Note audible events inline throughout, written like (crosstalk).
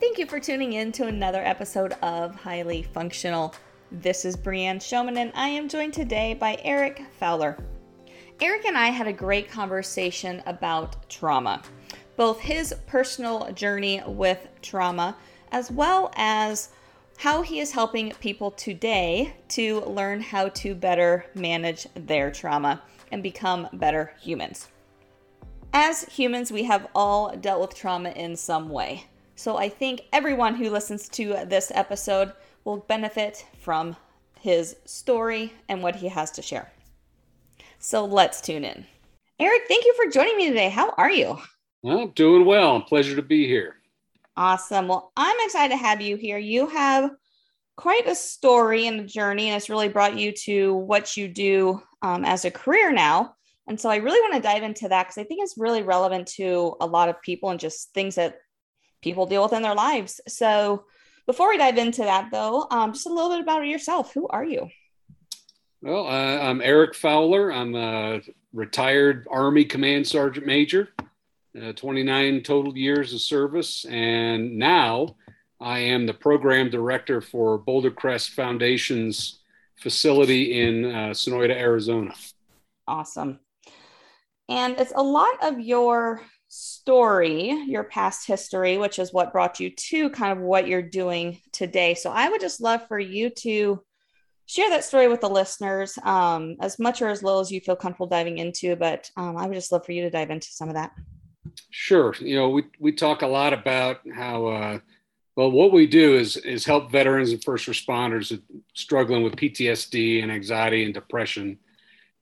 Thank you for tuning in to another episode of Highly Functional. This is Brianne Showman, and I am joined today by Eric Fowler. Eric and I had a great conversation about trauma, both his personal journey with trauma, as well as how he is helping people today to learn how to better manage their trauma and become better humans. As humans, we have all dealt with trauma in some way. So I think everyone who listens to this episode will benefit from his story and what he has to share. So let's tune in. Eric, thank you for joining me today. How are you? Well, I'm doing well. Pleasure to be here. Awesome. Well, I'm excited to have you here. You have quite a story and a journey, and it's really brought you to what you do um, as a career now. And so I really want to dive into that because I think it's really relevant to a lot of people and just things that people deal with in their lives. So before we dive into that, though, um, just a little bit about yourself. Who are you? Well, uh, I'm Eric Fowler. I'm a retired Army Command Sergeant Major, uh, 29 total years of service. And now I am the program director for Boulder Crest Foundation's facility in uh, Sonoita, Arizona. Awesome. And it's a lot of your story, your past history, which is what brought you to kind of what you're doing today. So I would just love for you to share that story with the listeners, um, as much or as little as you feel comfortable diving into. But um, I would just love for you to dive into some of that. Sure. You know, we, we talk a lot about how, uh, well, what we do is, is help veterans and first responders struggling with PTSD and anxiety and depression.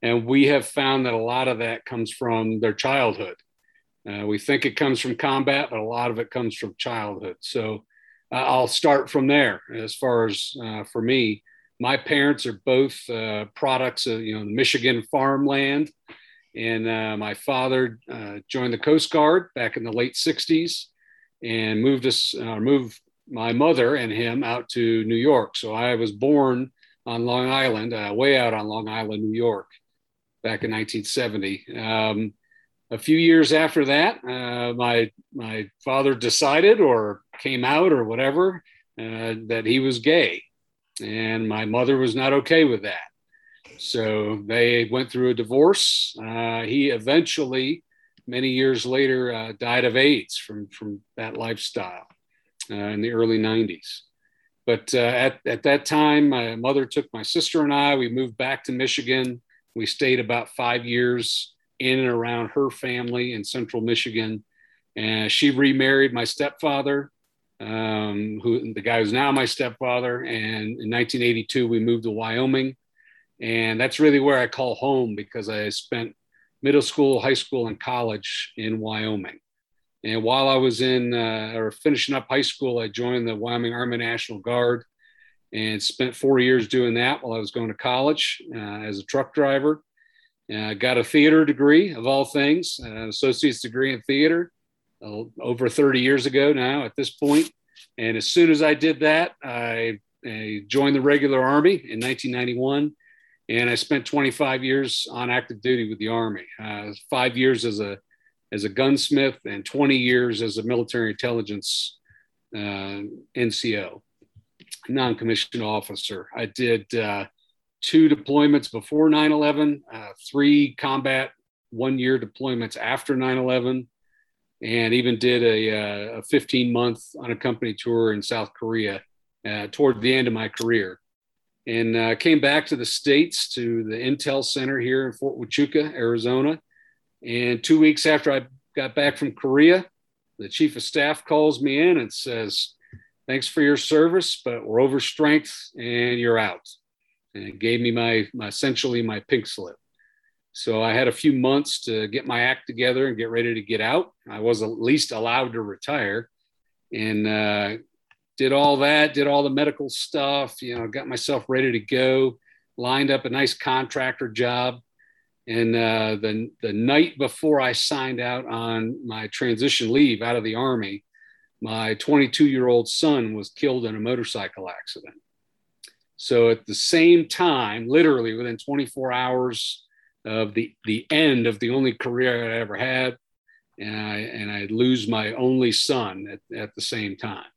And we have found that a lot of that comes from their childhood. Uh, we think it comes from combat, but a lot of it comes from childhood. So uh, I'll start from there. As far as uh, for me, my parents are both uh, products of you know Michigan farmland, and uh, my father uh, joined the Coast Guard back in the late '60s and moved us moved my mother and him out to New York. So I was born on Long Island, way out on Long Island, New York, back in 1970. Um, a few years after that, uh, my my father decided or came out or whatever uh, that he was gay, and my mother was not okay with that. So they went through a divorce. Uh, he eventually, many years later, uh, died of AIDS from from that lifestyle uh, in the early '90s. But uh, at at that time, my mother took my sister and I. We moved back to Michigan. We stayed about five years in and around her family in central Michigan. And she remarried my stepfather, um, who the guy who's now my stepfather. And in 1982, we moved to Wyoming. And that's really where I call home because I spent middle school, high school, and college in Wyoming. And while I was in uh, or finishing up high school, I joined the Wyoming Army National Guard and spent four years doing that while I was going to college uh, as a truck driver. Uh, got a theater degree of all things, an associate's degree in theater uh, over 30 years ago now at this point. And as soon as I did that, I, I joined the regular Army in 1991. And I spent 25 years on active duty with the Army, uh, five years as a, as a gunsmith and 20 years as a military intelligence uh, NCO, non commissioned officer. I did uh, two deployments before 9 11, uh, three combat one year deployments after 9 11, and even did a, uh, a 15 month unaccompanied tour in South Korea uh, toward the end of my career. And uh, came back to the States to the Intel Center here in Fort Huachuca, Arizona. And two weeks after I got back from Korea, the chief of staff calls me in and says, Thanks for your service, but we're over strength and you're out and it gave me my, my essentially my pink slip. So I had a few months to get my act together and get ready to get out. I was at least allowed to retire, and uh, did all that. Did all the medical stuff. You know, got myself ready to go. Lined up a nice contractor job, and uh, the the night before I signed out on my transition leave out of the army, my 22 year old son was killed in a motorcycle accident. So at the same time, literally within 24 hours of the, the end of the only career I ever had, and I, and I lose my only son at, at the same time.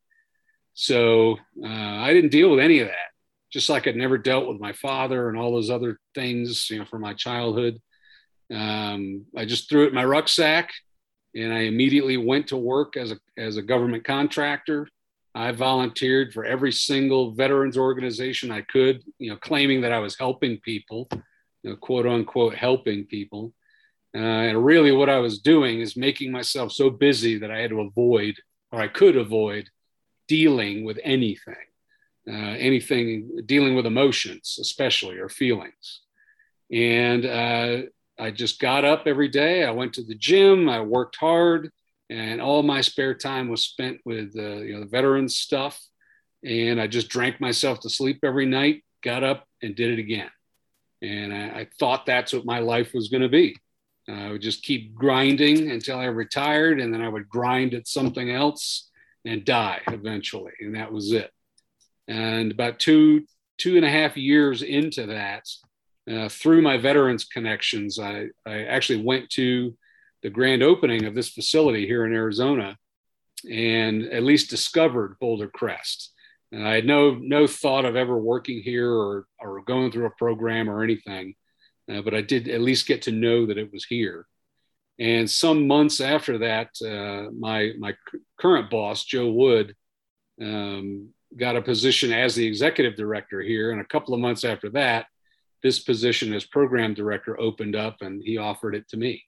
So uh, I didn't deal with any of that, just like I'd never dealt with my father and all those other things, you know, from my childhood. Um, I just threw it in my rucksack and I immediately went to work as a, as a government contractor. I volunteered for every single veterans organization I could, you know, claiming that I was helping people, you know, quote unquote, helping people. Uh, and really, what I was doing is making myself so busy that I had to avoid, or I could avoid, dealing with anything, uh, anything dealing with emotions, especially or feelings. And uh, I just got up every day. I went to the gym. I worked hard, and all my spare time was spent with uh, you know the veterans stuff. And I just drank myself to sleep every night. Got up and did it again. And I, I thought that's what my life was going to be. Uh, I would just keep grinding until I retired, and then I would grind at something else and die eventually. And that was it. And about two two and a half years into that, uh, through my veterans connections, I, I actually went to the grand opening of this facility here in Arizona and at least discovered Boulder Crest. And I had no, no thought of ever working here or, or going through a program or anything, uh, but I did at least get to know that it was here. And some months after that, uh, my, my current boss, Joe Wood, um, got a position as the executive director here. And a couple of months after that, this position as program director opened up and he offered it to me.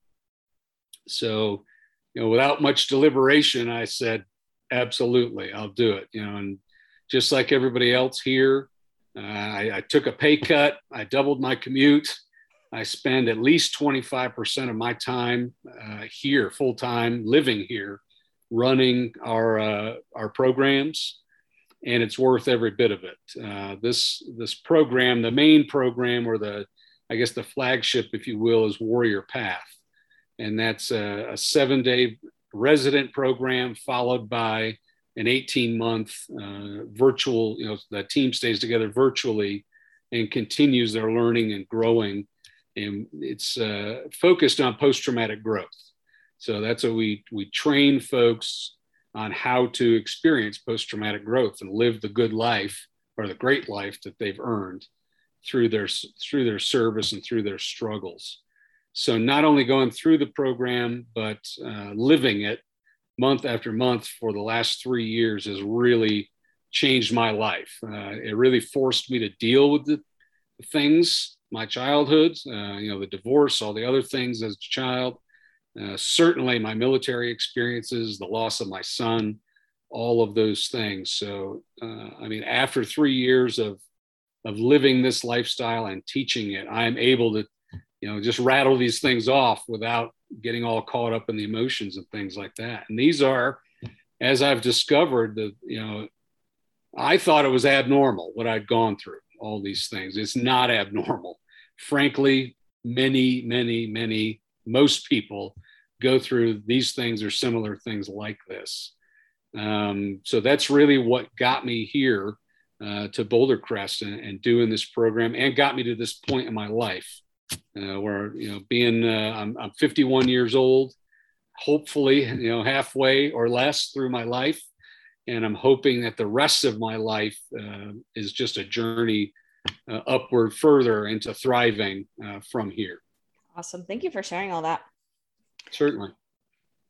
So, you know, without much deliberation, I said, absolutely, I'll do it. You know, and just like everybody else here, uh, I, I, took a pay cut, I doubled my commute. I spend at least 25% of my time uh, here, full time, living here, running our, uh, our programs and it's worth every bit of it. Uh, this this program, the main program, or the I guess the flagship, if you will, is Warrior Path, and that's a, a seven day resident program followed by an 18 month uh, virtual. You know, the team stays together virtually and continues their learning and growing, and it's uh, focused on post traumatic growth. So that's what we we train folks on how to experience post traumatic growth and live the good life or the great life that they've earned through their through their service and through their struggles. So not only going through the program, but uh, living it month after month for the last three years has really changed my life. Uh, it really forced me to deal with the, things, my childhood, uh, you know, the divorce, all the other things as a child, uh, certainly, my military experiences, the loss of my son, all of those things. So, uh, I mean, after three years of of living this lifestyle and teaching it, I'm able to, you know, just rattle these things off without getting all caught up in the emotions and things like that. And these are, as I've discovered, that you know, I thought it was abnormal what I'd gone through. All these things, it's not abnormal. Frankly, many, many, many, most people go through these things or similar things like this. Um, so that's really what got me here uh, to Boulder Crest and, and, doing this program and got me to this point in my life uh, where, you know, being, uh, I'm, I'm 51 years old, hopefully, you know, halfway or less through my life. And I'm hoping that the rest of my life uh, is just a journey uh, upward further into thriving uh, from here. Awesome. Thank you for sharing all that. Certainly.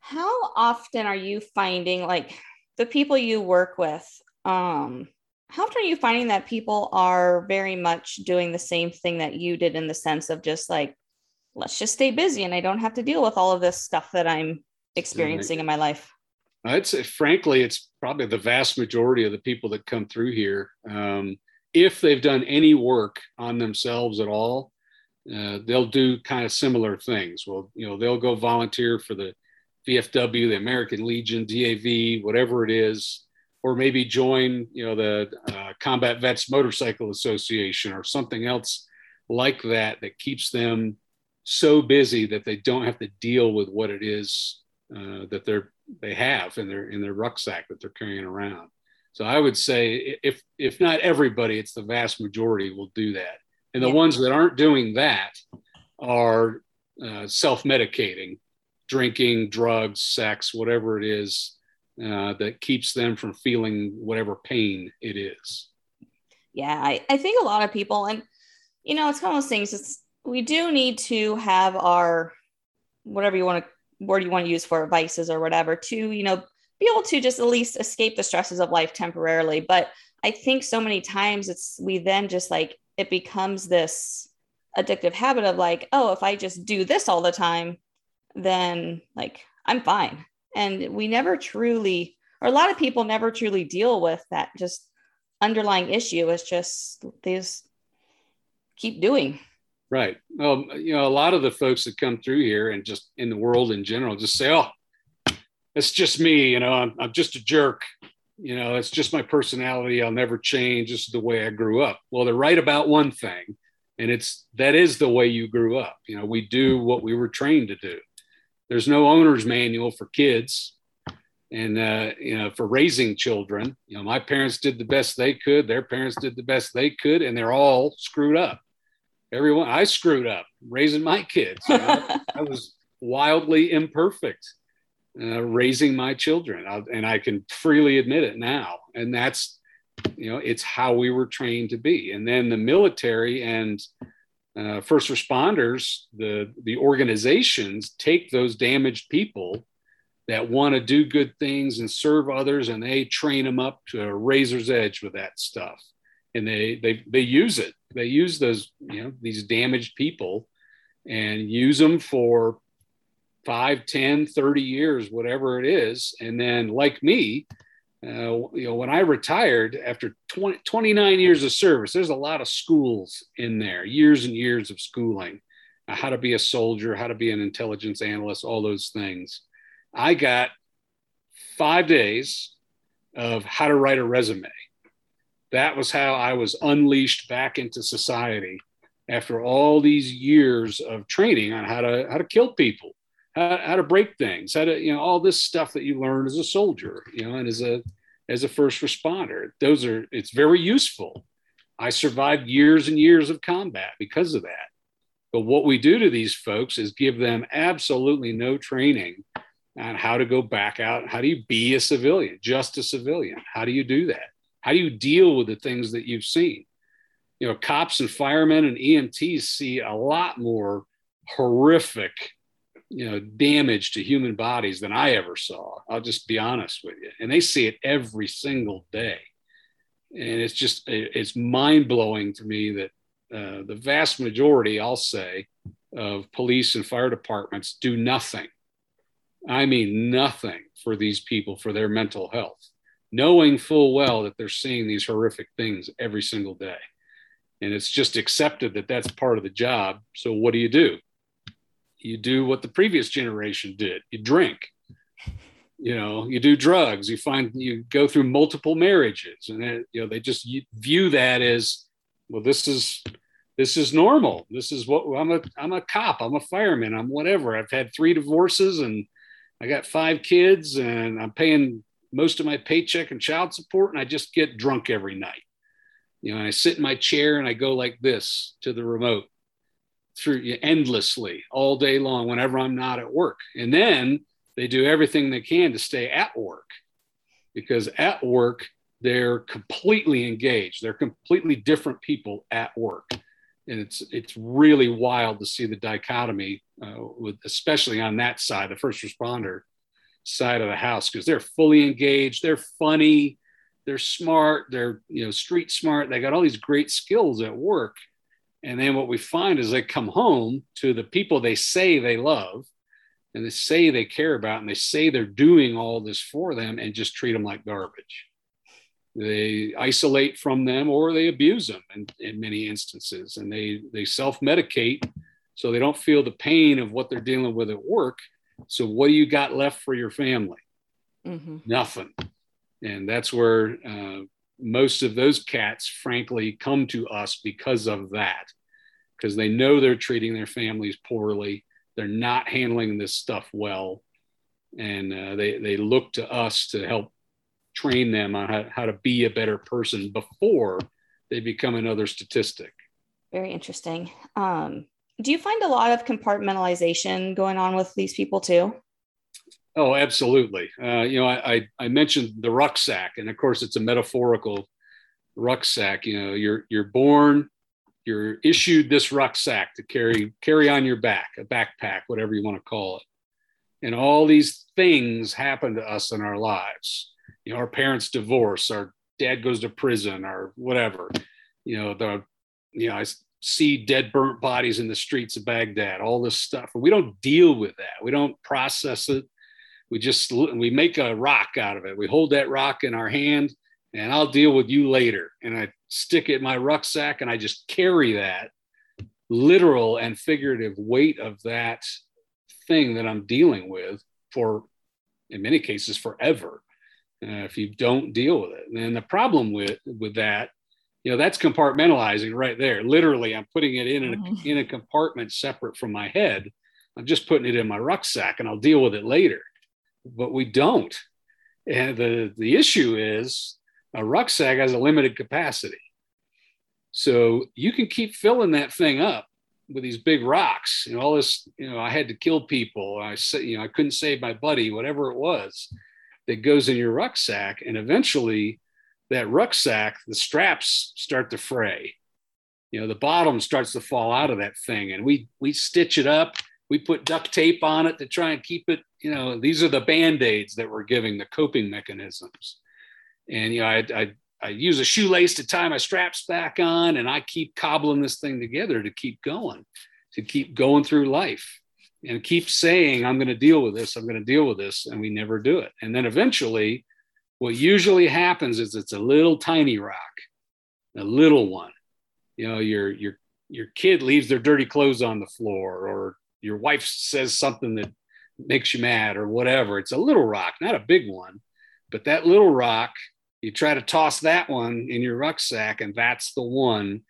How often are you finding like the people you work with? Um, how often are you finding that people are very much doing the same thing that you did in the sense of just like, let's just stay busy and I don't have to deal with all of this stuff that I'm experiencing in my life? I'd say, frankly, it's probably the vast majority of the people that come through here. Um, if they've done any work on themselves at all, uh, they'll do kind of similar things. Well, you know, they'll go volunteer for the VFW, the American Legion, DAV, whatever it is, or maybe join, you know, the uh, Combat Vets Motorcycle Association or something else like that that keeps them so busy that they don't have to deal with what it is uh, that they're they have in their in their rucksack that they're carrying around. So I would say if if not everybody, it's the vast majority will do that. And the yeah. ones that aren't doing that are uh, self medicating, drinking, drugs, sex, whatever it is uh, that keeps them from feeling whatever pain it is. Yeah, I, I think a lot of people, and you know, it's one of those things. It's we do need to have our whatever you want to word you want to use for vices or whatever to you know be able to just at least escape the stresses of life temporarily. But I think so many times it's we then just like it becomes this addictive habit of like, oh, if I just do this all the time, then like I'm fine. And we never truly, or a lot of people never truly deal with that just underlying issue. It's just they just keep doing. Right. Well, you know, a lot of the folks that come through here and just in the world in general just say, oh, it's just me. You know, I'm, I'm just a jerk. You know, it's just my personality. I'll never change. Is the way I grew up. Well, they're right about one thing, and it's that is the way you grew up. You know, we do what we were trained to do. There's no owner's manual for kids and uh, you know for raising children. You know my parents did the best they could their parents did the best they could and they're all screwed up. Everyone i screwed up raising my kids. You know? (laughs) i was wildly imperfect uh, raising my children. I, and i can freely admit it now. And that's you know it's how we were trained to be. And then the military and uh, first responders the the organizations take those damaged people that want to do good things and serve others and they train them up to a razor's edge with that stuff. And they they they use it. They use those you know these damaged people and use them for 5 10 30 years whatever it is. And then like me uh, you know when i retired after 20, 29 years of service there's a lot of schools in there years and years of schooling uh, how to be a soldier how to be an intelligence analyst all those things I got five days of how to write a resume. That was how I was unleashed back into society after all these years of training on how to how to kill people, how, how to break things, how to you know all this stuff that you learn as a soldier, you know, and as a as a first responder. Those are it's very useful. I survived years and years of combat because of that. But what we do to these folks is give them absolutely no training on how to go back out. How do you be a civilian, just a civilian? How do you do that? How do you deal with the things that you've seen? You know, cops and firemen and EMTs see a lot more horrific, you know, damage to human bodies than I ever saw. I'll just be honest with you. And they see it every single day. And it's just, it's mind blowing to me that uh, the vast majority, I'll say, of police and fire departments do nothing I mean nothing for these people for their mental health, knowing full well that they're seeing these horrific things every single day. And it's just accepted that that's part of the job. So what do you do? You do what the previous generation did. You drink. You know, you do drugs. You find you go through multiple marriages, and it, you know they just view that as well. This is this is normal. This is what I'm a I'm a cop. I'm a fireman. I'm whatever. I've had three divorces and I got five kids and I'm paying most of my paycheck and child support, and I just get drunk every night. You know, I sit in my chair and I go like this to the remote through endlessly all day long whenever I'm not at work. And then they do everything they can to stay at work because at work, they're completely engaged. They're completely different people at work and it's it's really wild to see the dichotomy uh, with especially on that side the first responder side of the house because they're fully engaged they're funny they're smart they're you know street smart they got all these great skills at work and then what we find is they come home to the people they say they love and they say they care about and they say they're doing all this for them and just treat them like garbage. They isolate from them or they abuse them in, in many instances. And they they self-medicate so they don't feel the pain of what they're dealing with at work. So what do you got left for your family? Mm-hmm. nothing. And that's where uh, most of those cats frankly come to us because of that because they know they're treating their families poorly they're not handling this stuff well and uh, they, they look to us to help train them on how, how to be a better person before they become another statistic. Very interesting. Um, do you find a lot of compartmentalization going on with these people too? Oh, absolutely. Uh, you know, I, I, I mentioned the rucksack, and of course, it's a metaphorical rucksack. You know, you're you're born, you're issued this rucksack to carry carry on your back, a backpack, whatever you want to call it. And all these things happen to us in our lives. You know, our parents divorce, our dad goes to prison, or whatever. You know, the you know, I see dead burnt bodies in the streets of Baghdad, all this stuff. We don't deal with that. We don't process it we just we make a rock out of it. We hold that rock in our hand and i'll deal with you later. And i stick it in my rucksack and i just carry that literal and figurative weight of that thing that i'm dealing with for in many cases forever. Uh, if you don't deal with it and the problem with with that you know that's compartmentalizing right there. Literally i'm putting it in a, mm-hmm. in a compartment separate from my head. I'm just putting it in my rucksack and i'll deal with it later but we don't. And the, the issue is a rucksack has a limited capacity. So you can keep filling that thing up with these big rocks. Know, all this, you know, I had to kill people. I said, you know, I couldn't save my buddy, whatever it was that goes in your rucksack. And eventually that rucksack, the straps start to fray. You know, the bottom starts to fall out of that thing. And we we stitch it up we put duct tape on it to try and keep it you know these are the band-aids that we're giving the coping mechanisms. And you know I, I, I use a shoelace to tie my straps back on and i keep cobbling this thing together to keep going to keep going through life and keep saying i'm going to deal with this i'm going to deal with this and we never do it. And then eventually what usually happens is it's a little tiny rock a little one. You know your your your kid leaves their dirty clothes on the floor or your wife says something that makes you mad or whatever. It's a little rock, not a big one, but that little rock, you try to toss that one in your rucksack, and that's the one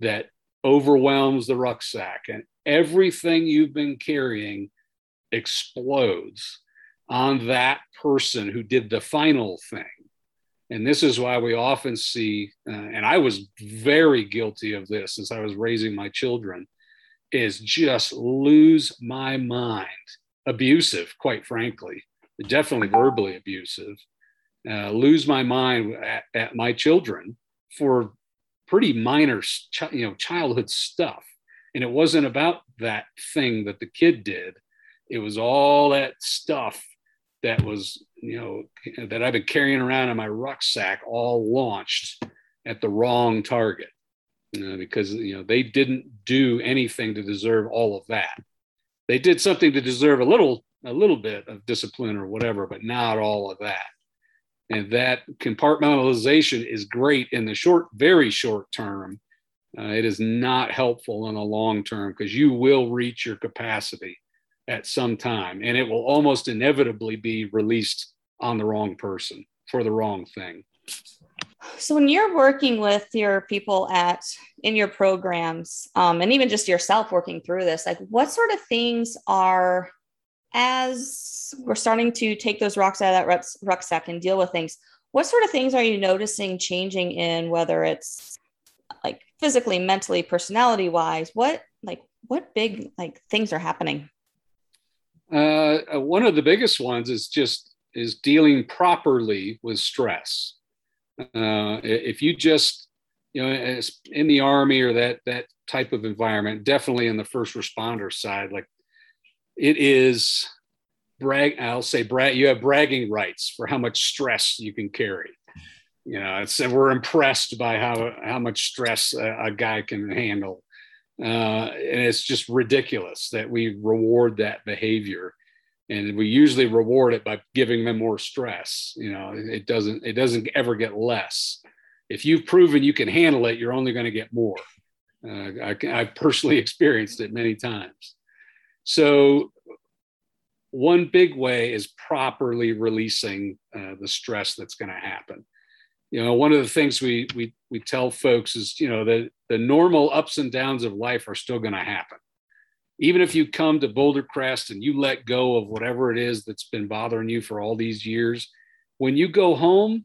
that overwhelms the rucksack. And everything you've been carrying explodes on that person who did the final thing. And this is why we often see, uh, and I was very guilty of this as I was raising my children is just lose my mind. Abusive, quite frankly, definitely verbally abusive. Uh, lose my mind at, at, my children for pretty minor, you know, childhood stuff. And it wasn't about that thing that the kid did. It was all that stuff that was, you know, that I've been carrying around in my rucksack, all launched at the wrong target uh, because you know they didn't do anything to deserve all of that. They did something to deserve a little a little bit of discipline or whatever, but not all of that. And that compartmentalization is great in the short, very short term. Uh, it is not helpful in the long term because you will reach your capacity at some time, and it will almost inevitably be released on the wrong person for the wrong thing. So when you're working with your people at in your programs, um, and even just yourself working through this, like what sort of things are as we're starting to take those rocks out of that rucksack and deal with things, what sort of things are you noticing changing in whether it's like physically, mentally, personality wise? What like what big like things are happening? Uh, one of the biggest ones is just is dealing properly with stress uh, if you just, you know, in the army or that that type of environment, definitely in the first responder side, like it is brag. I'll say brag. You have bragging rights for how much stress you can carry. You know, it's we're impressed by how how much stress a, a guy can handle, uh, and it's just ridiculous that we reward that behavior and we usually reward it by giving them more stress you know it doesn't it doesn't ever get less. If you've proven you can handle it you're only going to get more. Uh, I, i've personally (laughs) experienced it many times. So one big way is properly releasing uh, the stress that's going to happen. You know one of the things we we we tell folks is you know the the normal ups and downs of life are still going to happen even if you come to Boulder Crest and you let go of whatever it is that's been bothering you for all these years, when you go home,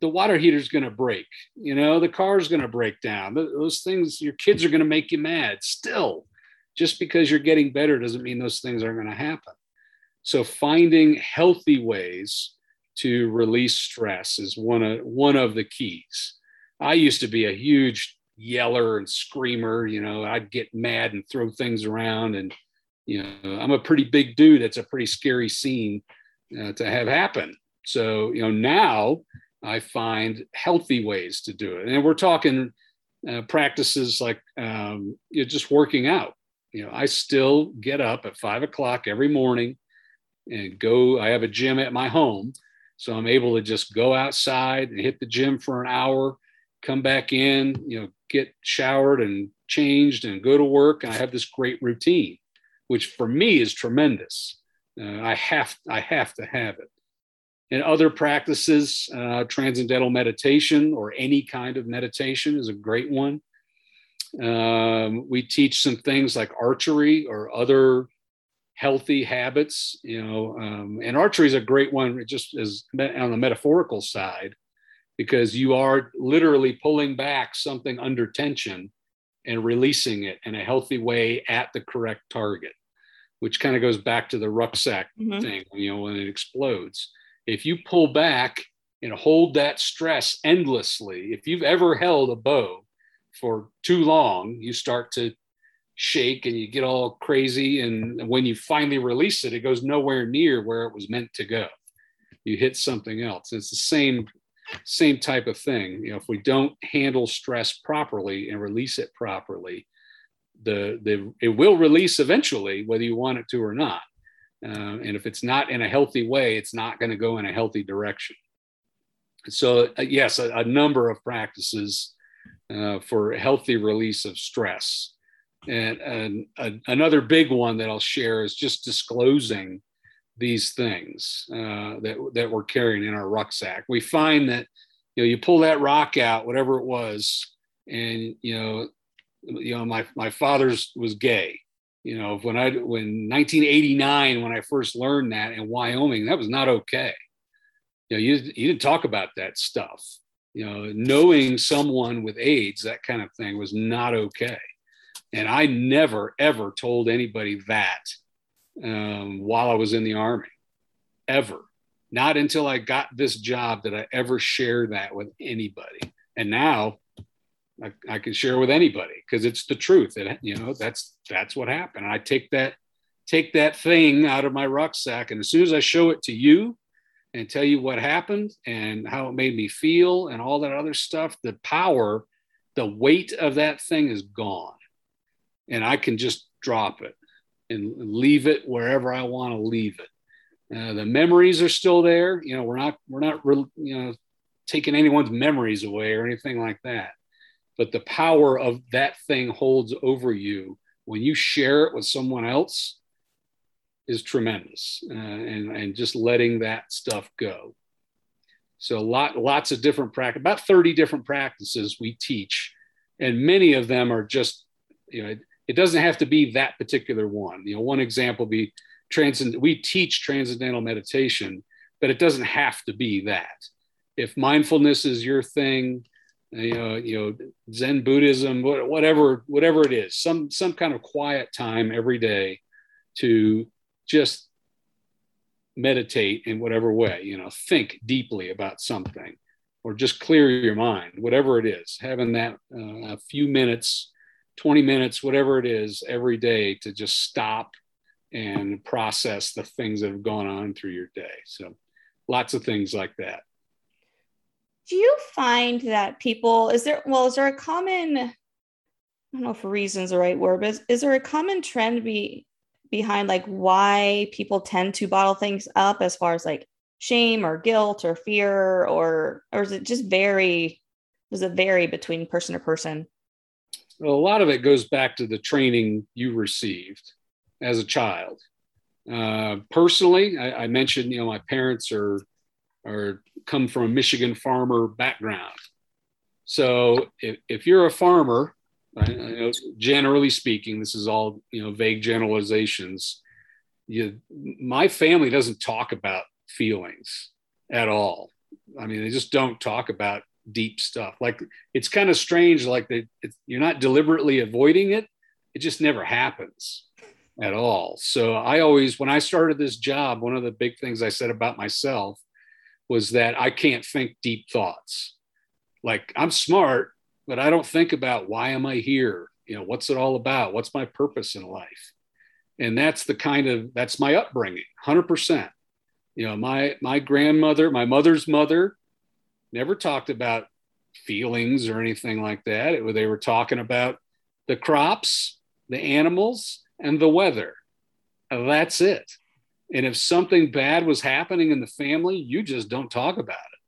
the water heater's going to break. You know, the car's going to break down. Those things, your kids are going to make you mad still. Just because you're getting better doesn't mean those things aren't going to happen. So finding healthy ways to release stress is one of one of the keys. I used to be a huge yeller and screamer. You know, I'd get mad and throw things around, and you know, I'm a pretty big dude. It's a pretty scary scene uh, to have happen. So you know, now I find healthy ways to do it, and we're talking uh, practices like um, you're just working out. You know, I still get up at five o'clock every morning and go. I have a gym at my home, so I'm able to just go outside and hit the gym for an hour, come back in, you know, get showered and changed and go to work. And I have this great routine, which for me is tremendous. Uh, I have I have to have it. In other practices, uh, transcendental meditation or any kind of meditation is a great one. Um, we teach some things like archery or other healthy habits, you know, um, and archery is a great one just as on the metaphorical side, because you are literally pulling back something under tension and releasing it in a healthy way at the correct target, which kind of goes back to the rucksack mm-hmm. thing, you know, when it explodes. If you pull back and hold that stress endlessly, if you've ever held a bow for too long, you start to shake and you get all crazy. And when you finally release it, it goes nowhere near where it was meant to go. You hit something else. It's the same same type of thing. You know, if we don't handle stress properly and release it properly, the the it will release eventually, whether you want it to or not. Uh, and if it's not in a healthy way, it's not going to go in a healthy direction. So uh, yes, a, a, number of practices uh, for healthy release of stress. And, and another big one that I'll share is just disclosing these things uh, that that we're carrying in our rucksack. We find that you know you pull that rock out, whatever it was, and you know you know my my father's was gay. You know when I when 1989 when I first learned that in Wyoming, that was not okay. You know you you didn't talk about that stuff. You know knowing someone with AIDS, that kind of thing was not okay. And I never ever told anybody that um, while I was in the Army, ever. Not until I got this job did I ever share that with anybody. And now I, I can share with anybody because it's the truth. It, you know, that's that's what happened. I take that take that thing out of my rucksack, and as soon as I show it to you and tell you what happened and how it made me feel and all that other stuff, the power, the weight of that thing is gone, and I can just drop it and leave it wherever I want to leave it. Uh, the memories are still there. You know, we're not we're not re- you know taking anyone's memories away or anything like that. But the power of that thing holds over you when you share it with someone else is tremendous, uh, and and just letting that stuff go. So lot lots of different practice, about thirty different practices we teach, and many of them are just you know it doesn't have to be that particular one. You know, one example be transcend. We teach transcendental meditation, but it doesn't have to be that. If mindfulness is your thing, you know, you know, Zen Buddhism, whatever, whatever it is, some some kind of quiet time every day to just meditate in whatever way. You know, think deeply about something, or just clear your mind, whatever it is. Having that uh, a few minutes 20 minutes, whatever it is, every day to just stop and process the things that have gone on through your day. So lots of things like that. Do you find that people, is there, well, is there a common, I don't know if reason is the right word, but is, is there a common trend be, behind like why people tend to bottle things up as far as like shame or guilt or fear or, or is it just vary, does it vary between person to person? A lot of it goes back to the training you received as a child. Uh, personally, I, I, mentioned, you know, my parents are are come from a Michigan farmer background. So if, if you're a farmer, right, generally speaking, this is all you know vague generalizations. You, my family doesn't talk about feelings at all. I mean, they just don't talk about deep stuff. Like it's kind of strange. Like that, you're not deliberately avoiding it; it just never happens. at all. So I always, when I started this job, one of the big things I said about myself was that I can't think deep thoughts. Like I'm smart, but I don't think about why am I here? You know, what's it all about? What's my purpose in life? And that's the kind of that's my upbringing, 100%. You know, my my grandmother, my mother's mother never talked about feelings or anything like that. It, they were talking about the crops, the animals, and the weather. Uh, that's it. And if something bad was happening in the family, you just don't talk about it.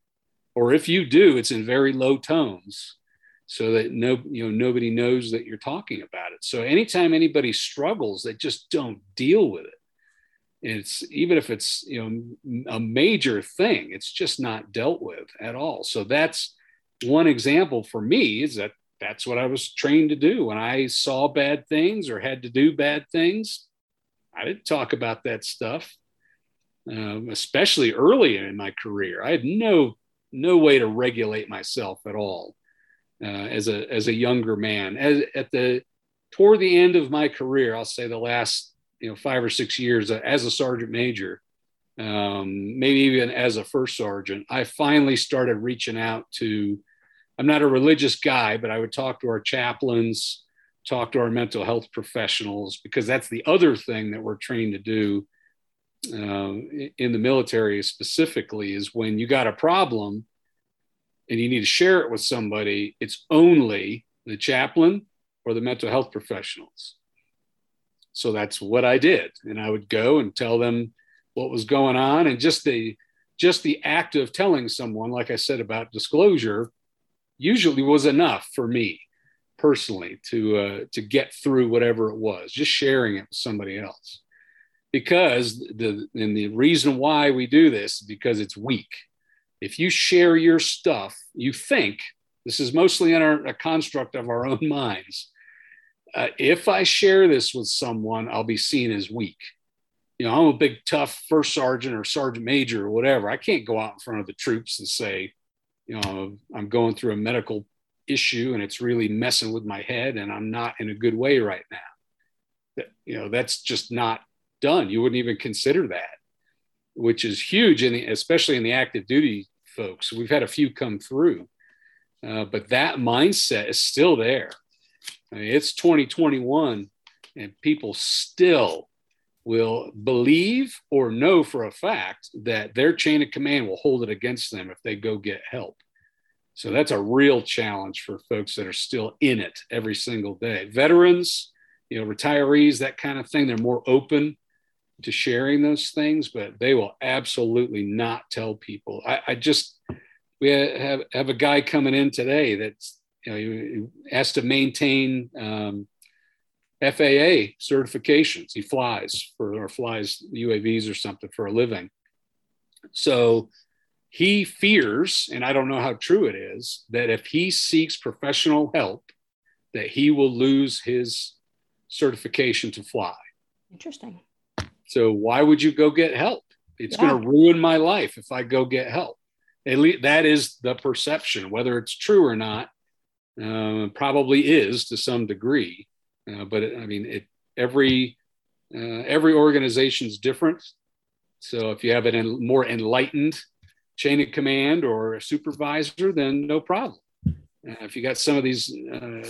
Or if you do, it's in very low tones so that no you know nobody knows that you're talking about it. So anytime anybody struggles, they just don't deal with it. It's even if it's you know a major thing, it's just not dealt with at all. So that's one example for me is that that's what I was trained to do. When I saw bad things or had to do bad things, I didn't talk about that stuff, um, especially early in my career. I had no no way to regulate myself at all uh, as a as a younger man. As, at the toward the end of my career, I'll say the last you know five or six years as a sergeant major, um, maybe even as a first sergeant, I finally started reaching out to I'm not a religious guy, but I would talk to our chaplains, talk to our mental health professionals, because that's the other thing that we're trained to do uh, in the military specifically is when you got a problem and you need to share it with somebody, it's only the chaplain or the mental health professionals. So that's what I did. And I would go and tell them what was going on and just the just the act of telling someone, like I said about disclosure, usually was enough for me personally to uh, to get through whatever it was just sharing it with somebody else because the and the reason why we do this is because it's weak if you share your stuff you think this is mostly in our, a construct of our own (laughs) minds uh, if i share this with someone i'll be seen as weak you know i'm a big tough first sergeant or sergeant major or whatever i can't go out in front of the troops and say you know, I'm going through a medical issue and it's really messing with my head and I'm not in a good way right now. That, you know, that's just not done. You wouldn't even consider that, which is huge, in the, especially in the active duty folks. We've had a few come through, uh, but that mindset is still there. I mean, it's 2021 and people still will believe or know for a fact that their chain of command will hold it against them if they go get help. So that's a real challenge for folks that are still in it every single day. Veterans, you know, retirees, that kind of thing, they're more open to sharing those things, but they will absolutely not tell people. I, I just, we have, have a guy coming in today that's, you know, he has to maintain um, FAA certifications. He flies for or flies UAVs or something for a living. So he fears, and I don't know how true it is, that if he seeks professional help, that he will lose his certification to fly. Interesting. So why would you go get help? It's yeah. going to ruin my life if I go get help. At least that is the perception, whether it's true or not. Uh, probably is to some degree. Uh, but it, I mean, it, every uh, every organization is different. So if you have a more enlightened chain of command or a supervisor, then no problem. Uh, if you got some of these, uh,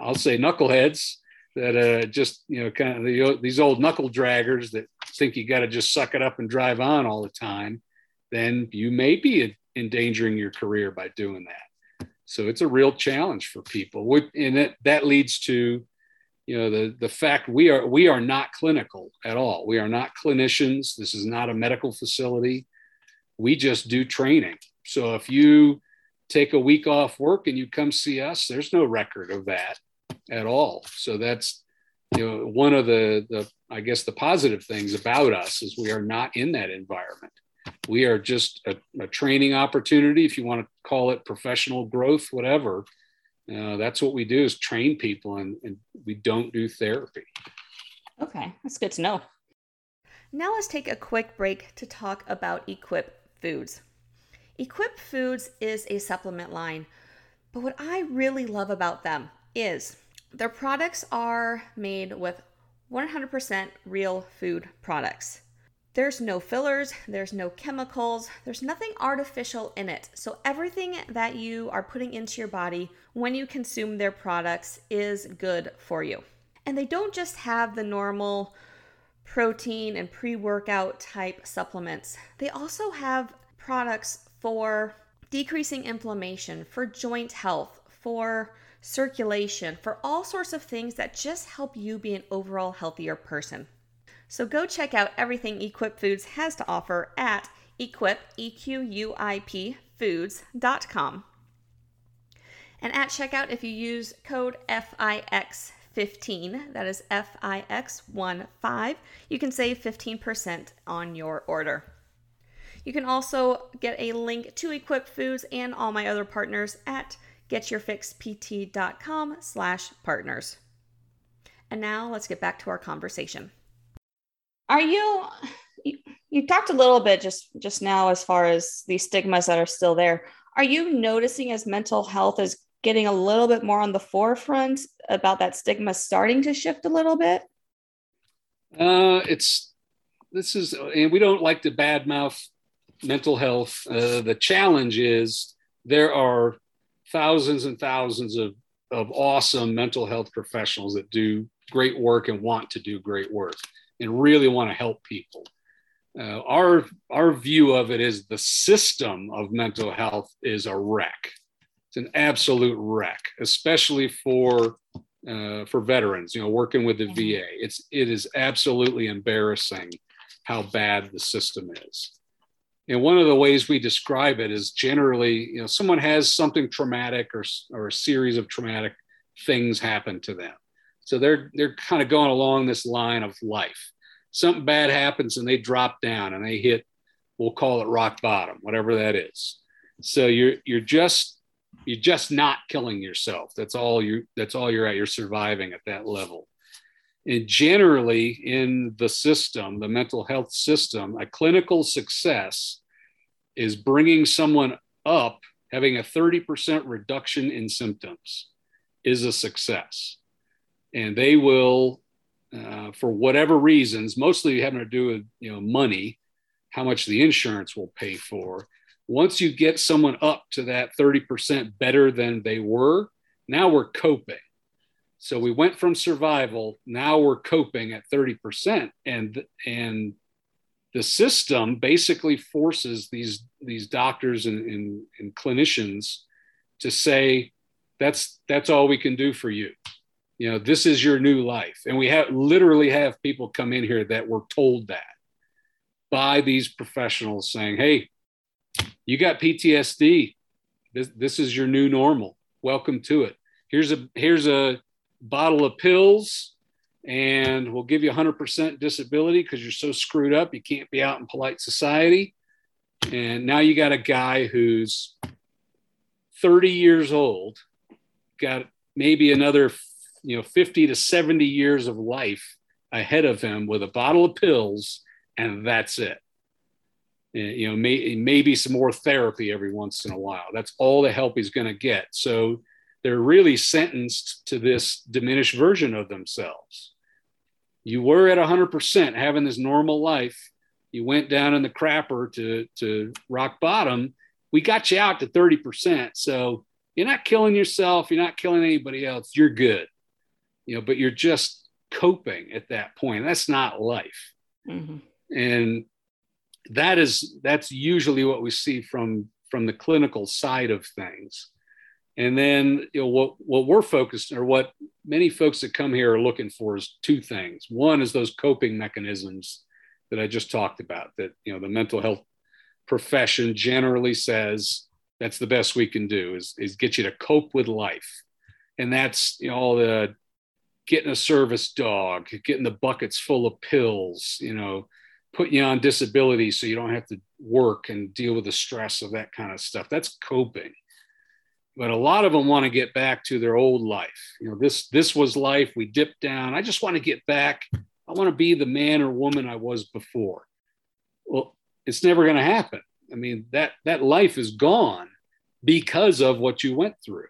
I'll say knuckleheads that uh, just you know kind of the, these old knuckle draggers that think you got to just suck it up and drive on all the time, then you may be endangering your career by doing that. So it's a real challenge for people, and that that leads to you know the the fact we are we are not clinical at all. We are not clinicians. This is not a medical facility. We just do training. So if you take a week off work and you come see us there's no record of that at all. So that's you know one of the the i guess the positive things about us is we are not in that environment we are just a, a training opportunity if you want to call it professional growth whatever uh, that's what we do is train people and, and we don't do therapy. Okay, that's good to know. Now let's take a quick break to talk about Equip Foods. Equip Foods is a supplement line, but what I really love about them is their products are made with 100% real food products. There's no fillers, there's no chemicals, there's nothing artificial in it. So, everything that you are putting into your body when you consume their products is good for you. And they don't just have the normal protein and pre workout type supplements, they also have products for decreasing inflammation, for joint health, for circulation, for all sorts of things that just help you be an overall healthier person. So go check out everything Equip Foods has to offer at equip, E-Q-U-I-P, foods.com. And at checkout, if you use code FIX15, that is FIX15, you can save 15% on your order. You can also get a link to Equip Foods and all my other partners at getyourfixpt.com slash partners. And now let's get back to our conversation. Are you, you, talked a little bit just just now as far as these stigmas that are still there. Are you noticing as mental health is getting a little bit more on the forefront about that stigma starting to shift a little bit? Uh, it's this is, and we don't like to badmouth mental health. Uh, the challenge is there are thousands and thousands of, of awesome mental health professionals that do great work and want to do great work and really want to help people. Uh, our our view of it is the system of mental health is a wreck. It's an absolute wreck, especially for uh, for veterans. You know, working with the. VA, it's it is absolutely embarrassing how bad the system is. And one of the ways we describe it is generally, you know, someone has something traumatic or, or a series of traumatic things happen to them. So they're they're kind of going along this line of life. Something bad happens and they drop down and they hit, we'll call it rock bottom, whatever that is. So you're you're just you're just not killing yourself. That's all you that's all you're at. You're surviving at that level. And generally, in the system, the mental health system, a clinical success is bringing someone up, having a 30% reduction in symptoms is a success. And they will, uh, for whatever reasons, mostly having to do with you know money, how much the insurance will pay for. Once you get someone up to that 30% better than they were, now we're coping so we went from survival, now we're coping at 30%. And and the system basically forces these these doctors and, and, and clinicians to say, that's that's all we can do for you. You know, this is your new life. And we have literally have people come in here that were told that by these professionals saying, hey, you got PTSD. This, this is your new normal. Welcome to it. Here's a here's a bottle of pills and we'll give you 100% disability because you're so screwed up you can't be out in polite society and now you got a guy who's 30 years old got maybe another you know 50 to 70 years of life ahead of him with a bottle of pills and that's it eh, you know may, maybe some more therapy every once in a while that's all the help he's going to get so they're really sentenced to this diminished version of themselves. You were at 100% having this normal life. You went down in the crapper to, to rock bottom. We got you out to 30%. So you're not killing yourself. You're not killing anybody else. You're good. You know, but you're just coping at that point. That's not life. Mm-hmm. And that is that's usually what we see from from the clinical side of things and then you know what what we're focused on, or what many folks that come here are looking for is two things. One is those coping mechanisms that I just talked about that you know the mental health profession generally says that's the best we can do is, is get you to cope with life. And that's you know all the getting a service dog, getting the buckets full of pills, you know, putting you on disability so you don't have to work and deal with the stress of that kind of stuff. That's coping but a lot of them want to get back to their old life. You know, this this was life. We dipped down. I just want to get back. I want to be the man or woman I was before. Well, it's never going to happen. I mean, that that life is gone because of what you went through.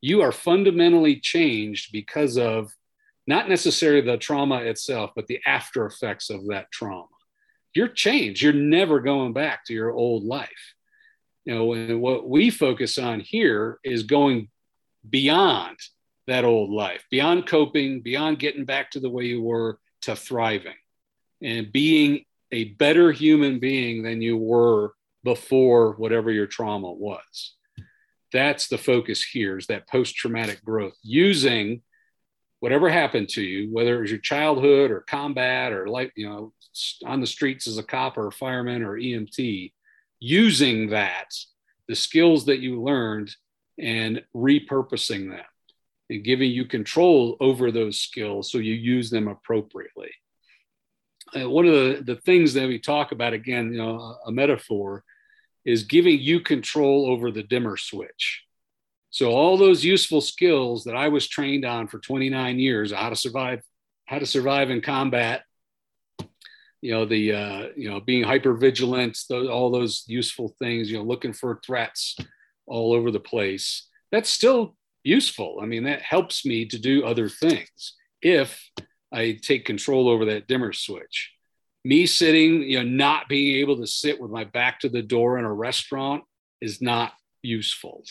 You are fundamentally changed because of not necessarily the trauma itself, but the after effects of that trauma. You're changed. You're never going back to your old life. You know, and what we focus on here is going beyond that old life, beyond coping, beyond getting back to the way you were to thriving and being a better human being than you were before whatever your trauma was. That's the focus here is that post traumatic growth using whatever happened to you, whether it was your childhood or combat or like, you know, on the streets as a cop or a fireman or EMT, using that, the skills that you learned and repurposing them and giving you control over those skills so you use them appropriately. One of the, the things that we talk about, again, you know, a metaphor, is giving you control over the dimmer switch. So all those useful skills that I was trained on for 29 years, how to survive, how to survive in combat, you know, the, uh, you know, being hyper vigilant, all those useful things, you know, looking for threats all over the place. That's still useful. I mean, that helps me to do other things if I take control over that dimmer switch. Me sitting, you know, not being able to sit with my back to the door in a restaurant is not useful.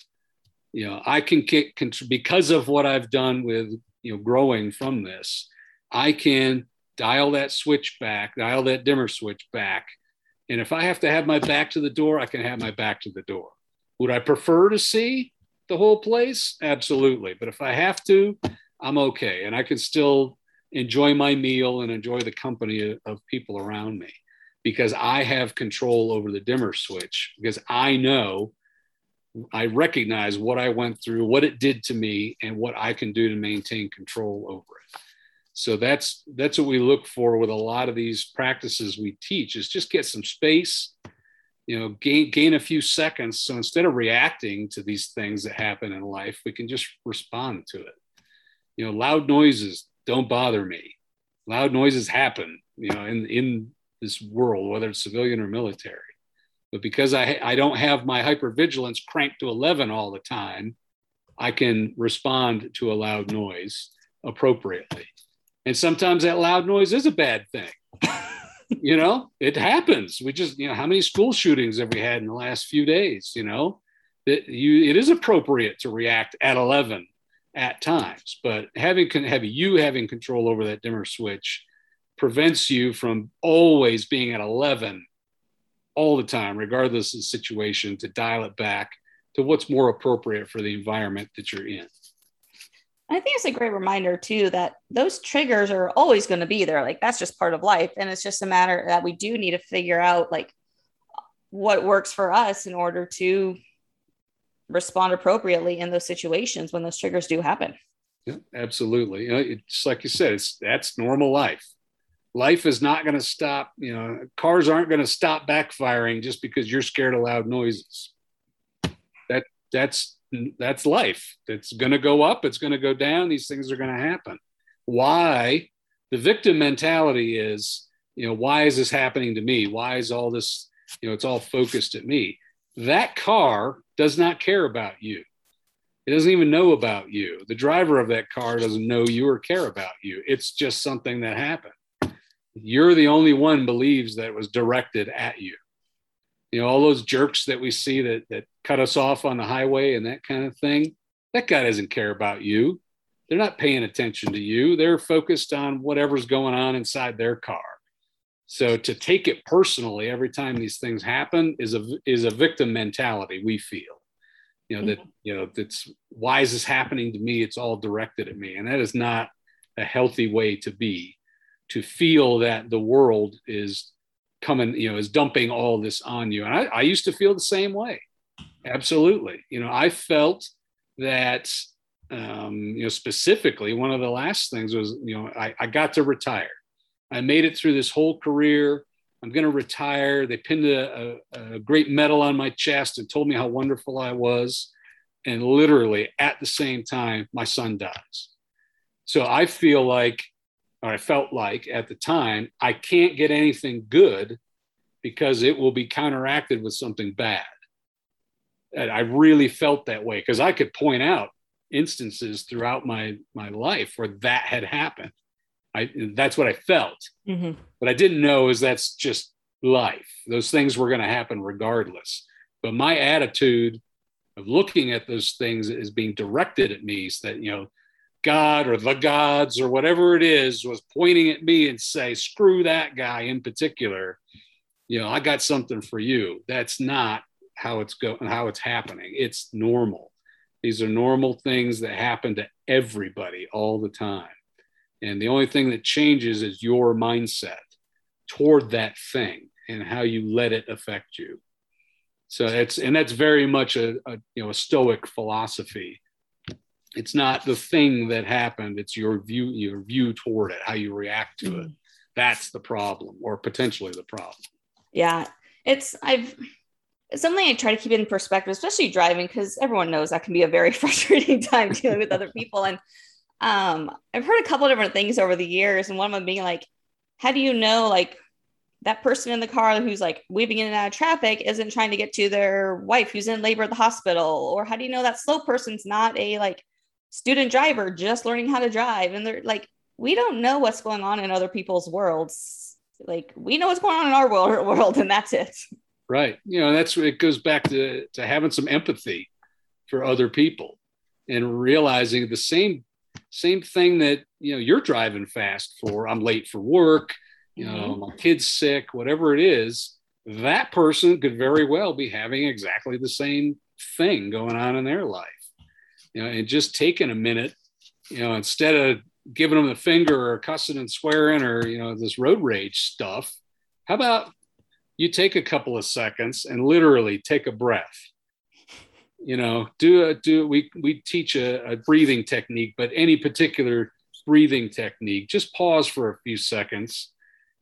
You know, I can kick because of what I've done with, you know, growing from this, I can dial that switch back, dial that dimmer switch back. And if I have to have my back to the door, I can have my back to the door. Would I prefer to see the whole place? Absolutely. But if I have to, I'm okay. And I can still enjoy my meal and enjoy the company of people around me because I have control over the dimmer switch because I know I recognize what I went through, what it did to me, and what I can do to maintain control over it. So that's that's what we look for with a lot of these practices we teach is just get some space, you know, gain gain a few seconds. So instead of reacting to these things that happen in life, we can just respond to it. You know, loud noises don't bother me. Loud noises happen, you know, in in this world, whether it's civilian or military. But because I, I don't have my hypervigilance cranked to 11 all the time, I can respond to a loud noise appropriately. And sometimes that loud noise is a bad thing. (laughs) you know, it happens. We just, you know, how many school shootings have we had in the last few days? You know, that you, it is appropriate to react at 11 at times, but having, having you having control over that dimmer switch prevents you from always being at 11 all the time, regardless of the situation, to dial it back to what's more appropriate for the environment that you're in. I think it's a great reminder too that those triggers are always going to be there. Like that's just part of life. And it's just a matter that we do need to figure out like what works for us in order to respond appropriately in those situations when those triggers do happen. Yeah, absolutely. You know, it's like you said, it's that's normal life life is not going to stop you know cars aren't going to stop backfiring just because you're scared of loud noises. That that's that's life. It's going to go up it's going to go down these things are going to happen. Why? The victim mentality is you know why is this happening to me? Why is all this you know it's all focused at me? That car does not care about you. It doesn't even know about you. The driver of that car doesn't know you or care about you. It's just something that happened you're the only one believes that it was directed at you. You know, all those jerks that we see that that cut us off on the highway and that kind of thing, that guy doesn't care about you. They're not paying attention to you. They're focused on whatever's going on inside their car. So to take it personally every time these things happen is a is a victim mentality we feel. You know that you know that's why is this happening to me? It's all directed at me, and that is not a healthy way to be to feel that the world is coming, you know, is dumping all this on you. And I, I used to feel the same way. Absolutely. You know, I felt that, um, you know, specifically, one of the last things was, you know, I, I got to retire. I made it through this whole career. I'm going to retire. They pinned a, a, a, great medal on my chest and told me how wonderful I was. And literally at the same time, my son dies. So I feel like or I felt like at the time, I can't get anything good because it will be counteracted with something bad. And I really felt that way because I could point out instances throughout my my life where that had happened. I that's what I felt, mm-hmm. but I didn't know is that's just life. Those things were going to happen regardless. But my attitude of looking at those things as being directed at me, is that you know, God or the gods or whatever it is was pointing at me and say, "Screw that guy in particular." You know, I got something for you. That's not how it's going, how it's happening. It's normal. These are normal things that happen to everybody all the time. And the only thing that changes is your mindset toward that thing and how you let it affect you. So it's and that's very much a, a you know a stoic philosophy. It's not the thing that happened, it's your view, your view toward it, how you react to mm-hmm. it. That's the problem, or potentially the problem. Yeah. It's I've it's something I try to keep in perspective, especially driving, because everyone knows that can be a very (laughs) frustrating time dealing with other (laughs) people. And um, I've heard a couple of different things over the years, and one of them being like, how do you know like that person in the car who's like weaving in and out of traffic isn't trying to get to their wife who's in labor at the hospital? Or how do you know that slow person's not a like student driver just learning how to drive? And they're like, we don't know what's going on in other people's worlds. Like we know what's going on in our world, (laughs) world and that's it. Right. You know, that's it goes back to, to having some empathy for other people and realizing the same same thing that you know you're driving fast for i'm late for work you know mm-hmm. my kid's sick whatever it is that person could very well be having exactly the same thing going on in their life you know and just taking a minute you know instead of giving them the finger or cussing and swearing or you know this road rage stuff how about you take a couple of seconds and literally take a breath? You know do a do we we teach a, a breathing technique but any particular breathing technique just pause for a few seconds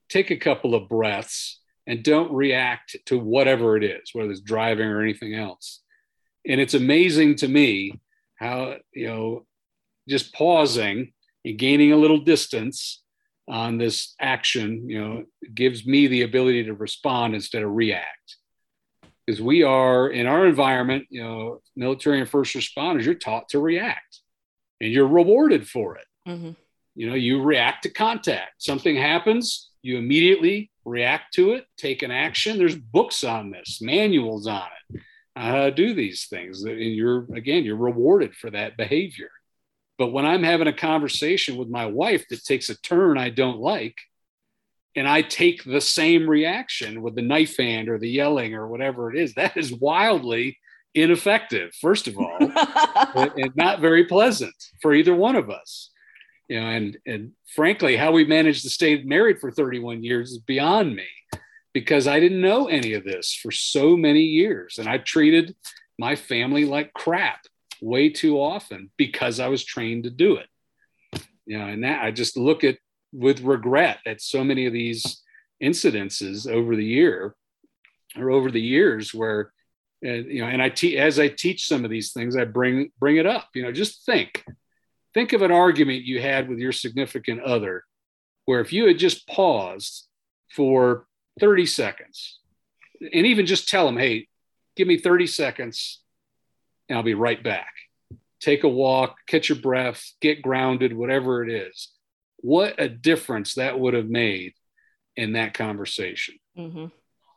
take a couple of breaths and don't react to whatever it is whether it's driving or anything else. And it's amazing to me how you know just pausing and gaining a little distance on this action, you know, gives me the ability to respond instead of react. Because we are in our environment, you know, military and first responders, you're taught to react and you're rewarded for it. Mm-hmm. You know, you react to contact. Something happens, you immediately react to it, take an action. There's books on this, manuals on it. Uh, do these things, and you're again, you're rewarded for that behavior. But when I'm having a conversation with my wife that takes a turn I don't like, and I take the same reaction with the knife hand or the yelling or whatever it is, that is wildly ineffective, first of all, (laughs) and not very pleasant for either one of us. You know, and and frankly, how we managed to stay married for 31 years is beyond me because I didn't know any of this for so many years. And I treated my family like crap way too often because I was trained to do it. You know, and that I just look at with regret at so many of these incidences over the year or over the years where uh, you know and i teach as i teach some of these things i bring bring it up you know just think think of an argument you had with your significant other where if you had just paused for 30 seconds and even just tell them hey give me 30 seconds and I'll be right back. Take a walk, catch your breath, get grounded, whatever it is. What a difference that would have made in that conversation. Mm-hmm.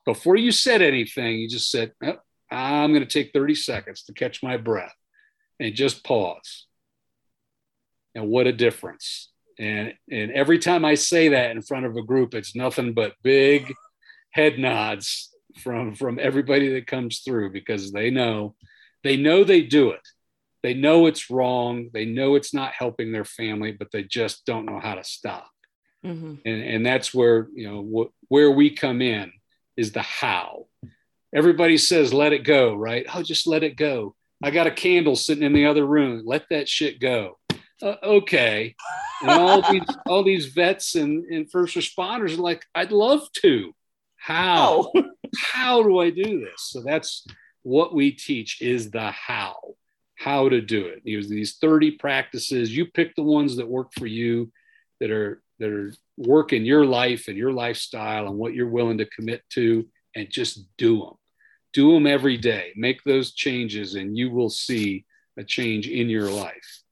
Before you said anything, you just said, oh, I'm going to take 30 seconds to catch my breath and just pause. And what a difference. And, and every time I say that in front of a group, it's nothing but big head nods from, from everybody that comes through because they know they know they do it. They know it's wrong. They know it's not helping their family, but they just don't know how to stop. Mm-hmm. And, and that's where, you know, wh- where we come in is the how. Everybody says, let it go, right? Oh, just let it go. I got a candle sitting in the other room. Let that shit go. Uh, okay. And all these, all these vets and, and first responders are like, I'd love to. How? Oh. how do I do this? So that's what we teach is the how, how to do it. Use these 30 practices. You pick the ones that work for you, that are that are work in your life and your lifestyle and what you're willing to commit to, and just do them. Do them every day. Make those changes, and you will see a change in your life.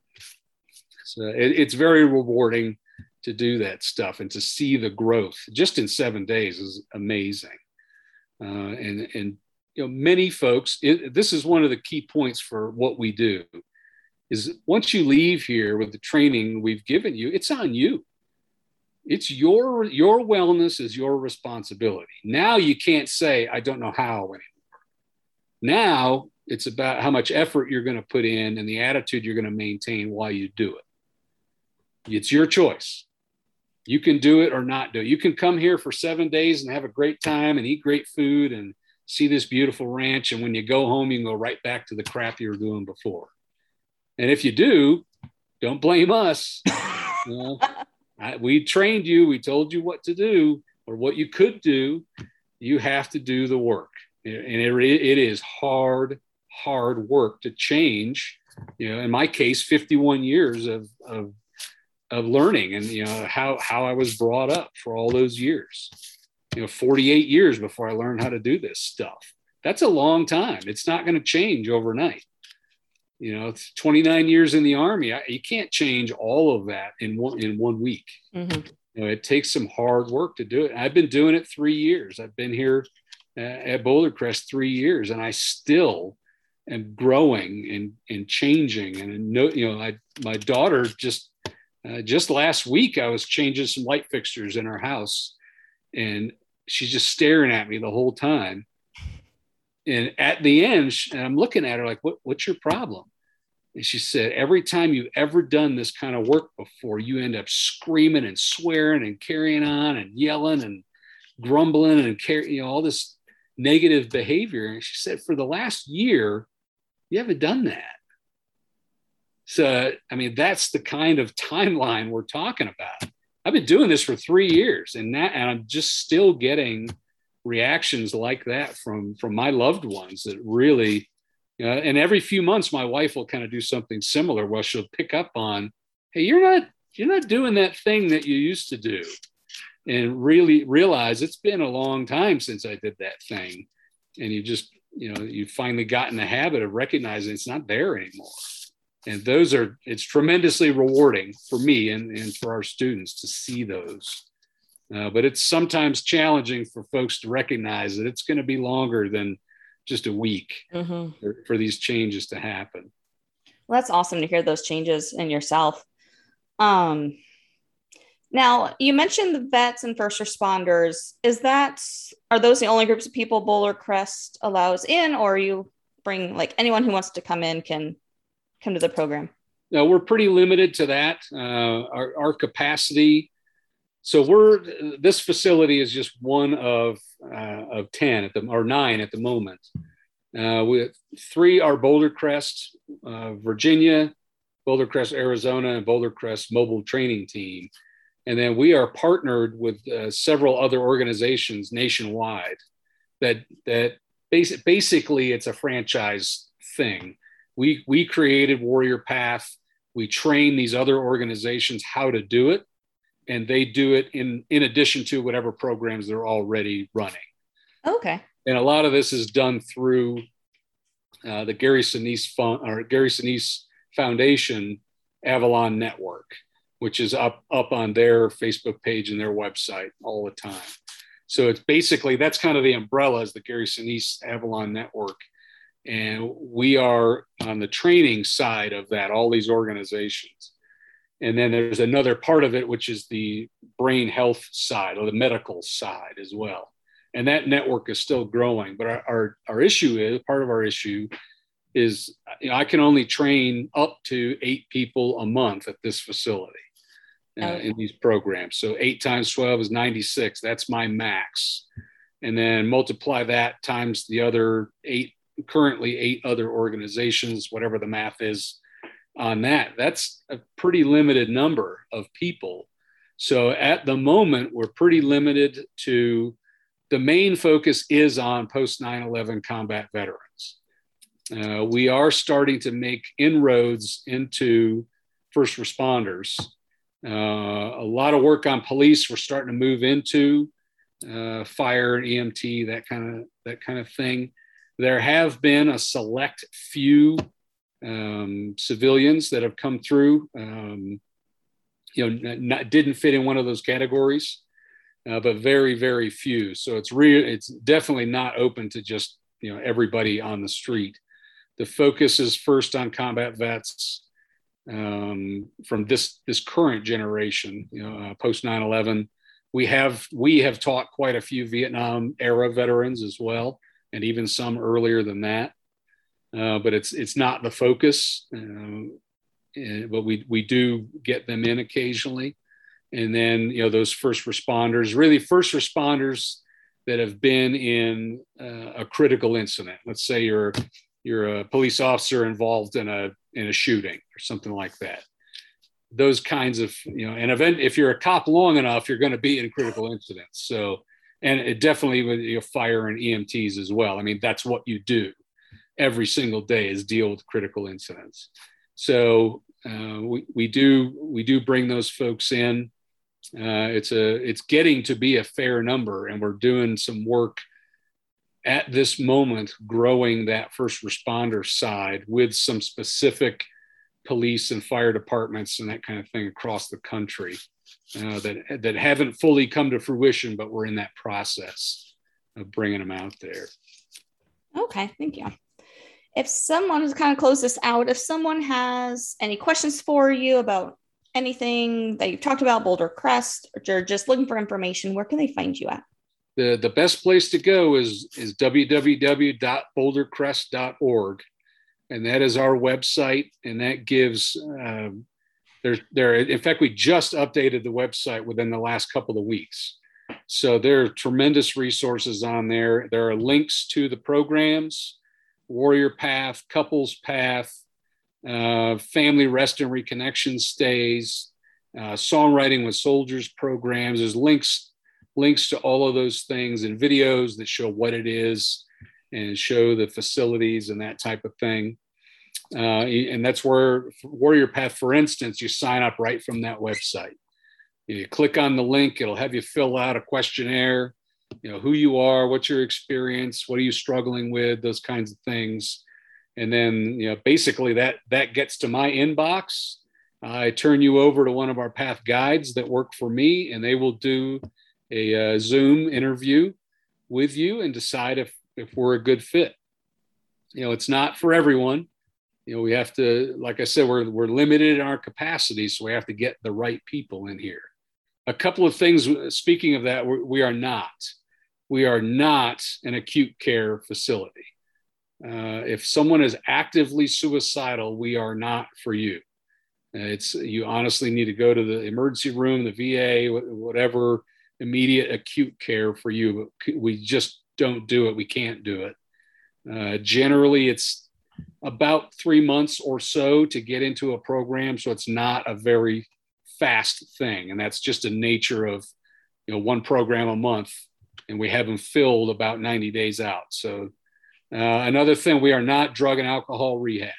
So it, it's very rewarding to do that stuff and to see the growth just in seven days is amazing. Uh, and and you know many folks it, this is one of the key points for what we do is once you leave here with the training we've given you it's on you. It's your your wellness is your responsibility. Now you can't say i don't know how anymore. Now it's about how much effort you're going to put in and the attitude you're going to maintain while you do it. It's your choice you can do it or not do it you can come here for seven days and have a great time and eat great food and see this beautiful ranch and when you go home you can go right back to the crap you were doing before and if you do don't blame us you know, (laughs) I, we trained you, we told you what to do or what you could do. You have to do the work. And it, it is hard, hard work to change. You know, in my case, 51 years of, of, of learning and, you know, how, how I was brought up for all those years. You know, 48 years before I learned how to do this stuff. That's a long time. It's not going to change overnight you know 29 years in the army I, you can't change all of that in one in one week mm-hmm. you know, it takes some hard work to do it i've been doing it three years i've been here uh, at boulder crest three years and i still am growing and and changing and no you know I, my daughter just uh, just last week i was changing some light fixtures in her house and she's just staring at me the whole time and at the end, and I'm looking at her like, what, what's your problem? And she said, every time you've ever done this kind of work before, you end up screaming and swearing and carrying on and yelling and grumbling and carry, you know, all this negative behavior. And she said, for the last year, you haven't done that. So, I mean, that's the kind of timeline we're talking about. I've been doing this for three years and that, and I'm just still getting reactions like that from from my loved ones that really uh, and every few months my wife will kind of do something similar where she'll pick up on hey you're not you're not doing that thing that you used to do and really realize it's been a long time since i did that thing and you just you know you finally got in the habit of recognizing it's not there anymore and those are it's tremendously rewarding for me and, and for our students to see those uh, but it's sometimes challenging for folks to recognize that it's going to be longer than just a week mm-hmm. for, for, these changes to happen. Well, that's awesome to hear those changes in yourself. Um, now, you mentioned the vets and first responders. Is that are those the only groups of people Boulder Crest allows in, or you bring like anyone who wants to come in can come to the program? No, we're pretty limited to that. Uh, our, our capacity so we're this facility is just one of uh, of ten at the or nine at the moment. Uh, with three are Boulder Crest, uh, Virginia, Boulder Crest, Arizona, and Boulder Crest Mobile Training Team, and then we are partnered with uh, several other organizations nationwide. That that basic, basically it's a franchise thing. We we created Warrior Path. We train these other organizations how to do it and they do it in in addition to whatever programs they're already running. Okay. And a lot of this is done through uh, the Gary Sinise Fund or Gary Sinise Foundation Avalon Network, which is up up on their Facebook page and their website all the time. So it's basically that's kind of the umbrella is the Gary Sinise Avalon Network. And we are on the training side of that, all these organizations. And then there's another part of it, which is the brain health side or the medical side as well. And that network is still growing. But our, our, our issue is part of our issue is you know, I can only train up to eight people a month at this facility uh, okay. in these programs. So eight times 12 is 96. That's my max. And then multiply that times the other eight, currently eight other organizations, whatever the math is on that. That's a pretty limited number of people. So at the moment, we're pretty limited to the main focus is on post 9 11 combat veterans. Uh, we are starting to make inroads into first responders. Uh, a lot of work on police. We're starting to move into uh, fire and EMT, that kind of that kind of thing. There have been a select few um, civilians that have come through. Um, you know, not, didn't fit in one of those categories, uh, but very, very few. So it's real. It's definitely not open to just you know everybody on the street. The focus is first on combat vets um, from this this current generation, you know, uh, post 9/11. We have we have taught quite a few Vietnam era veterans as well, and even some earlier than that. Uh, but it's it's not the focus. Uh, but we we do get them in occasionally, and then you know those first responders, really first responders that have been in uh, a critical incident. Let's say you're you're a police officer involved in a in a shooting or something like that. Those kinds of you know an event. If you're a cop long enough, you're going to be in critical incidents. So and it definitely with your fire and EMTs as well. I mean that's what you do every single day is deal with critical incidents. So uh, we, we do we do bring those folks in uh, it's a it's getting to be a fair number, and we're doing some work at this moment, growing that first responder side with some specific police and fire departments and that kind of thing across the country uh, that that haven't fully come to fruition, but we're in that process of bringing them out there. Okay, thank you. If someone to kind of close this out, if someone has any questions for you about anything that you've talked about, Boulder Crest, or just looking for information, where can they find you at? The, the best place to go is, is www.bouldercrest.org. And that is our website. And that gives, um, there, there, in fact, we just updated the website within the last couple of weeks. So there are tremendous resources on there. There are links to the programs, Warrior Path, Couples Path, uh, family rest and reconnection stays, uh, songwriting with soldiers programs. There's links links to all of those things and videos that show what it is and show the facilities and that type of thing. Uh, and that's where Warrior Path, for instance, you sign up right from that website. You click on the link, it'll have you fill out a questionnaire, you know, who you are, what's your experience, what are you struggling with, those kinds of things. And then you know basically that that gets to my inbox. I turn you over to one of our path guides that work for me and they will do a uh, zoom interview with you and decide if if we're a good fit. You know it's not for everyone you know we have to like i said we're, we're limited in our capacity so we have to get the right people in here a couple of things speaking of that we are not we are not an acute care facility uh, if someone is actively suicidal, we are not for you. Uh, it's you honestly need to go to the emergency room, the VA, whatever immediate acute care for you. But we just don't do it. We can't do it. Uh, generally, it's about three months or so to get into a program, so it's not a very fast thing, and that's just the nature of you know one program a month, and we have them filled about 90 days out. So uh, another thing, we are not drug and alcohol rehab.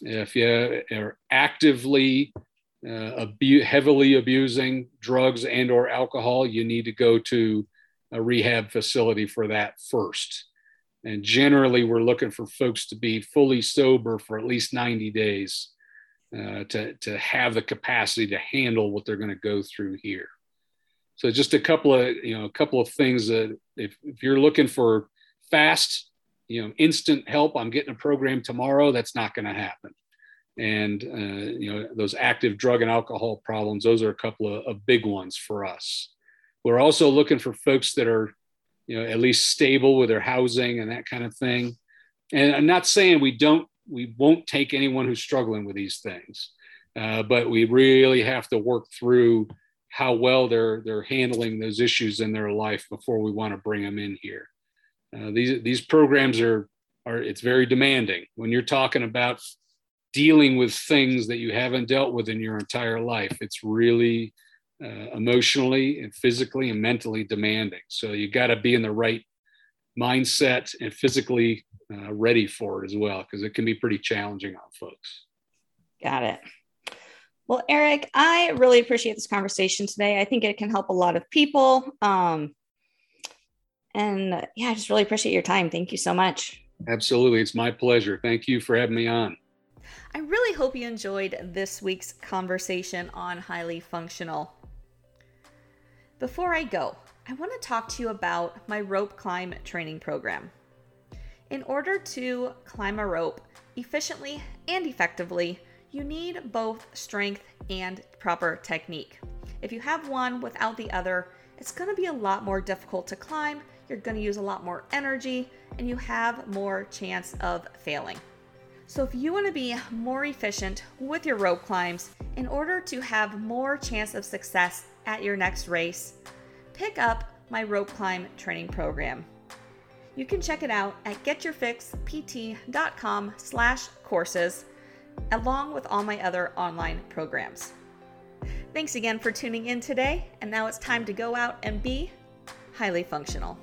If you are actively uh, abu- heavily abusing drugs and or alcohol, you need to go to a rehab facility for that first. And generally, we're looking for folks to be fully sober for at least 90 days uh, to, to have the capacity to handle what they're going to go through here. So just a couple of, you know, a couple of things that if, if you're looking for fast you know instant help i'm getting a program tomorrow that's not going to happen and uh, you know those active drug and alcohol problems those are a couple of, of, big ones for us we're also looking for folks that are you know at least stable with their housing and that kind of thing and i'm not saying we don't we won't take anyone who's struggling with these things uh, but we really have to work through how well they're they're handling those issues in their life before we want to bring them in here uh, these these programs are are it's very demanding when you're talking about dealing with things that you haven't dealt with in your entire life. It's really uh, emotionally and physically and mentally demanding. So you got to be in the right mindset and physically uh, ready for it as well, because it can be pretty challenging on folks. Got it. Well, Eric, I really appreciate this conversation today. I think it can help a lot of people. Um, and uh, yeah, I just really appreciate your time. Thank you so much. Absolutely. It's my pleasure. Thank you for having me on. I really hope you enjoyed this week's conversation on highly functional. Before I go, I want to talk to you about my rope climb training program. In order to climb a rope efficiently and effectively, you need both strength and proper technique. If you have one without the other, it's going to be a lot more difficult to climb, you're going to use a lot more energy, and you have more chance of failing. So, if you want to be more efficient with your rope climbs in order to have more chance of success at your next race, pick up my rope climb training program. You can check it out at getyourfixpt.com slash courses, along with all my other online programs. Thanks again for tuning in today, and now it's time to go out and be highly functional.